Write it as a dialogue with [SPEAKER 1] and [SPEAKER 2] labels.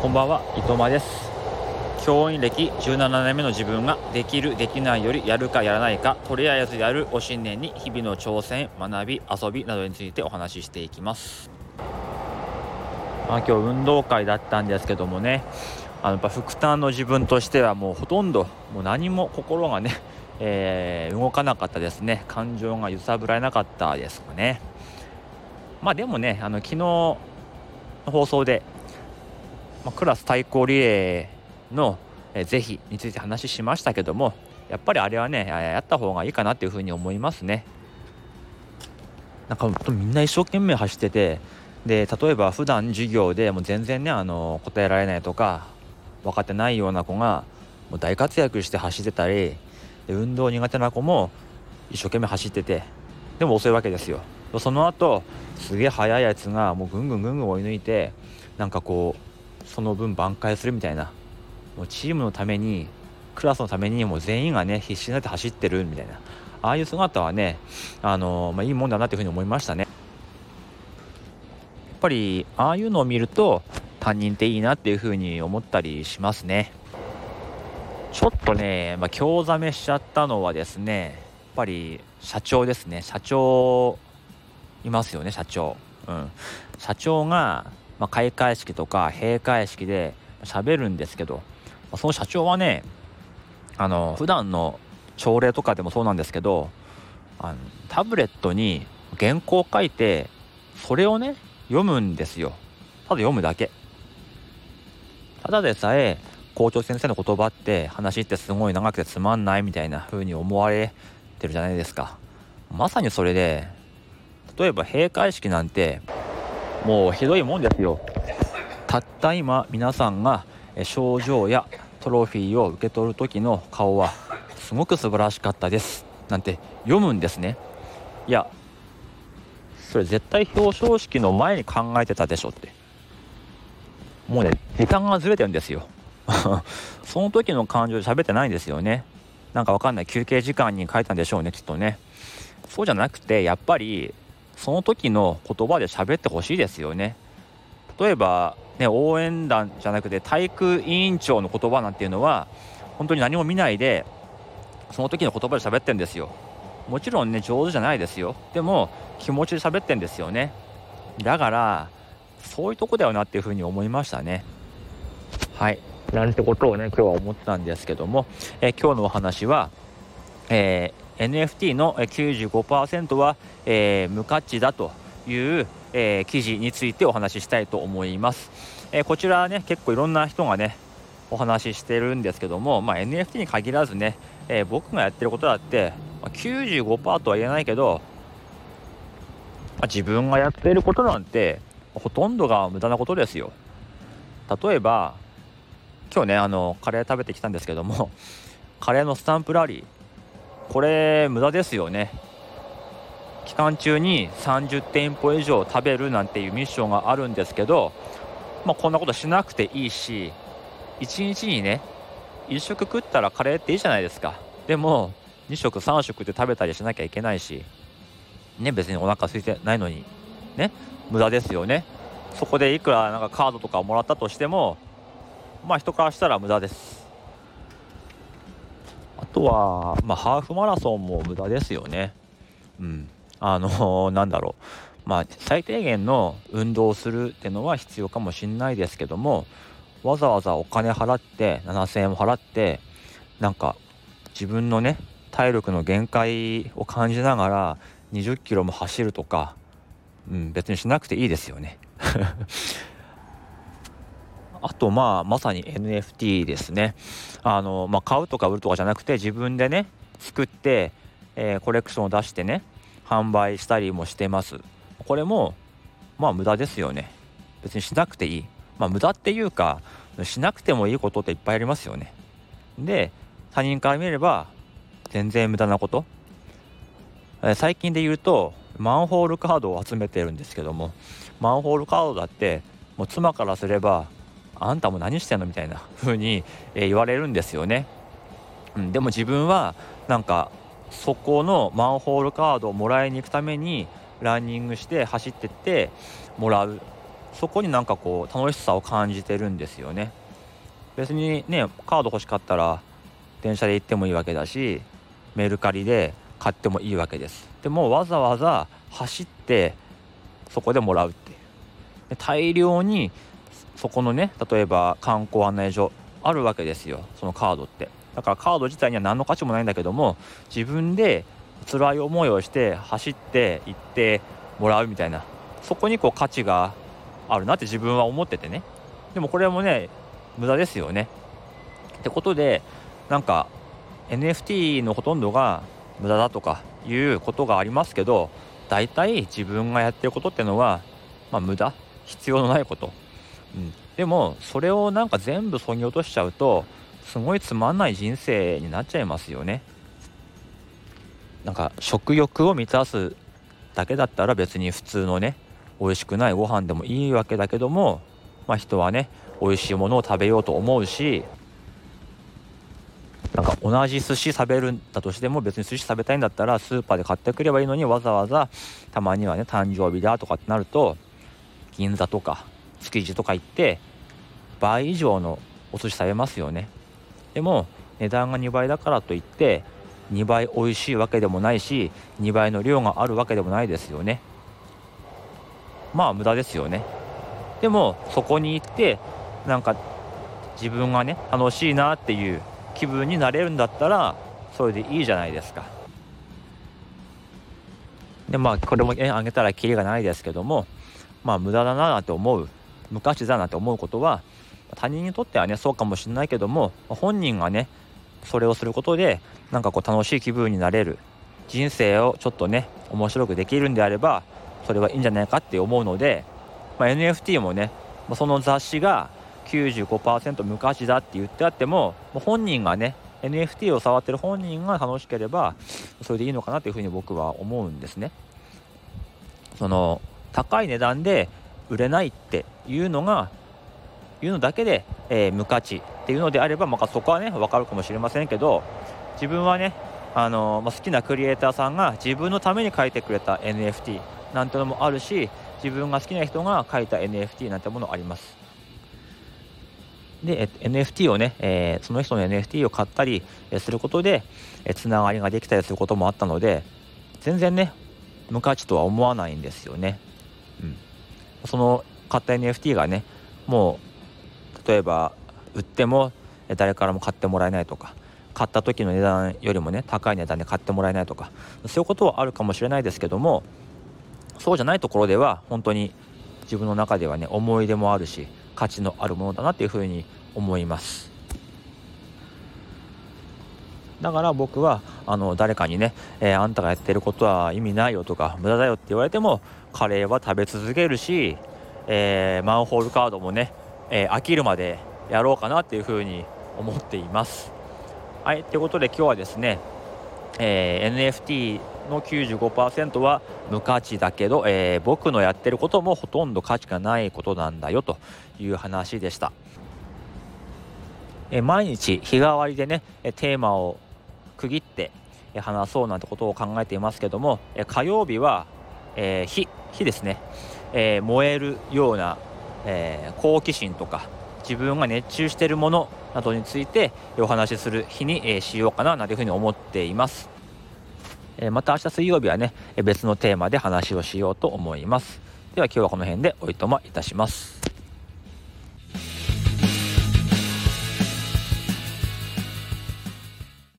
[SPEAKER 1] こんばんは伊藤間です。教員歴17年目の自分ができるできないよりやるかやらないかとりあえずやるを信念に日々の挑戦学び遊びなどについてお話ししていきます。まあ、今日運動会だったんですけどもねあのやっぱ副担の自分としてはもうほとんどもう何も心がね、えー、動かなかったですね。感情が揺さぶられなかったですかね。まあでもねあの昨日の放送で、まあ、クラス対抗リレーの、是非について話しましたけどもやっぱりあれはねやった方がいいかなっていうふうに思いますね。なんかみんな一生懸命走っててで例えば普段授業でもう全然ねあの答えられないとか分かってないような子がもう大活躍して走ってたり運動苦手な子も一生懸命走っててでも遅いわけですよ。その後すげえ速いやつがもうぐんぐんぐんぐん追い抜いてなんかこうその分挽回するみたいな。もうチームのためにクラスのためにもう全員がね必死になって走ってるみたいな。ああいう姿はねあの、まあ、いいもんだなっていうふうに思いましたね。や。っぱりああいうのを見ると担任っていいなっていうふうに思ったりしますね。ちょっとね、まあ、興ざめしちゃったのはですねやっぱり社長ですね。社長いますよね社長。うん。社長が、まあ、開会式とか閉会式で喋るんですけど、まあ、その社長はねあの普段の朝礼とかでもそうなんですけどあのタブレットに原稿を書いてそれをね読むんですよ。ただ読むだけ。ただでさえ校長先生の言葉って話ってすごい長くてつまんないみたいな風に思われてるじゃないですか。まさにそれで例えば閉会式なんてもうひどいもんですよ。たった今皆さんが賞状やトロフィーを受け取る時の顔はすごく素晴らしかったです。なんて読むんですね。いやそれ絶対表彰式の前に考えてたでしょって。もうね時間がずれてるんですよ。その時の感情で喋ってないんですよね。なんかわかんない。休憩時間に書いたんでしょうねきっとね。そうじゃなくてやっぱりその時の言葉で喋ってほしいですよね。例えばね応援団じゃなくて体育委員長の言葉なんていうのは本当に何も見ないでその時の言葉で喋ってるんですよ。もちろんね上手じゃないですよ。でも気持ちで喋ってんですよね。だからそういうとこだよなっていうふうに思いましたね。はい。なんてことをね今日は思ったんですけども、え今日のお話は、えー、NFT の95%は、えー、無価値だという、えー、記事についてお話ししたいと思います、えこちらね結構いろんな人がねお話ししてるんですけども、まあ、NFT に限らずね、え僕がやってることだってまあ、95%とは言えないけど、まあ、自分がやっていることなんてほとんどが無駄なことですよ。例えば今日ねあのカレー食べてきたんですけどもカレーのスタンプラリーこれ無駄ですよね。期間中に30店舗以上食べるなんていうミッションがあるんですけど、まあ、こんなことしなくていいし1日にね1食食ったらカレーっていいじゃないですか。でも2食3食って食べたりしなきゃいけないしね別にお腹空いてないのにね無駄ですよね。そこでいくらなんかカードとかもらったとしてもまあ人からしたら無駄です。とはまあハーフマラソンも無駄ですよね。うん。あの なんだろう。まあ最低限の運動をするってのは必要かもしんないですけどもわざわざお金払って7000円も払ってなんか自分のね体力の限界を感じながら20キロも走るとか、うん、別にしなくていいですよね。あとまあまさに NFT ですね。あのまあ、買うとか売るとかじゃなくて自分でね作って、えー、コレクションを出してね販売したりもしてます。これもまあ無駄ですよね。別にしなくていい。まあ無駄っていうかしなくてもいいことっていっぱいありますよね。で他人から見れば全然無駄なこと、え最近で言うとマンホールカードを集めてるんですけどもマンホールカードだってもう妻からすればあんたも何してんの？みたいな風に、え言われるんですよね、うん、でも自分はなんかそこのマンホールカードをもらいに行くためにランニングして走ってってもらう。そこになんかこう楽しさを感じてるんですよね。別にねカード欲しかったら電車で行ってもいいわけだしメルカリで買ってもいいわけです。でもわざわざ走ってそこでもらうって。いう大量にそこのね例えば観光案内所あるわけですよ。そのカードって。だからカード自体には何の価値もないんだけども自分で辛い思いをして走って行ってもらうみたいな。そこにこう価値があるなって自分は思っててね。でもこれもね無駄ですよね。ってことでなんか NFT のほとんどが無駄だとかいうことがありますけど大体自分がやってることってのは、まあ、無駄。必要のないこと、うん、でもそれをなんか全部そぎ落としちゃうとすごいつまんない人生になっちゃいますよね。なんか食欲を満たすだけだったら別に普通のね美味しくないご飯でもいいわけだけども、まあ、人はね美味しいものを食べようと思うしなんか同じ寿司食べるんだとしても別に寿司食べたいんだったらスーパーで買ってくればいいのにわざわざたまにはね誕生日だとかってなると銀座とか築地とか行って倍以上のお寿司食べますよね。でも値段が2倍だからといって2倍美味しいわけでもないし2倍の量があるわけでもないですよね。まあ無駄ですよね。でもそこに行ってなんか自分がね楽しいなっていう気分になれるんだったらそれでいいじゃないですか。でまあこれもあげたらキリがないですけどもまあ無駄だななんて思う無価値だなって思うことは他人にとってはねそうかもしれないけども本人がねそれをすることでなんかこう楽しい気分になれる人生をちょっとね面白くできるんであればそれはいいんじゃないかって思うので、まあ、NFT もねその雑誌が95%無価値だって言ってあっても本人がね NFT を触ってる本人が楽しければそれでいいのかなというふうに僕は思うんですね。その高い値段で売れないっていうのがいうのだけで、えー、無価値っていうのであれば、まあ、そこはね分かるかもしれませんけど自分はねあの、まあ、好きなクリエイターさんが自分のために書いてくれた NFT なんてのもあるし自分が好きな人が書いた NFT なんてものあります。で NFT をね、えー、その人の NFT を買ったりすることでつながりができたりすることもあったので全然ね無価値とは思わないんですよね、うん、その買った NFT がねもう例えば売っても誰からも買ってもらえないとか買った時の値段よりもね高い値段で買ってもらえないとかそういうことはあるかもしれないですけどもそうじゃないところでは本当に自分の中ではね思い出もあるし価値のあるものだなっていうふうに思います。だから僕はあの誰かにね、えー、あんたがやってることは意味ないよとか無駄だよって言われてもカレーは食べ続けるし、えー、マンホールカードもね、えー、飽きるまでやろうかなっていうふうに思っていますはいということで今日はですね、え NFT の95%は無価値だけど、えー、僕のやってることもほとんど価値がないことなんだよという話でした。えー、毎日日替わりでねテーマを区切って話そうなんてことを考えていますけども火曜日は、えー、火火ですね、えー、燃えるような、えー、好奇心とか自分が熱中しているものなどについてお話しする日に、えしようかななんていうふうに思っています。えまた明日水曜日はね別のテーマで話をしようと思います。では今日はこの辺でおいとまいたします。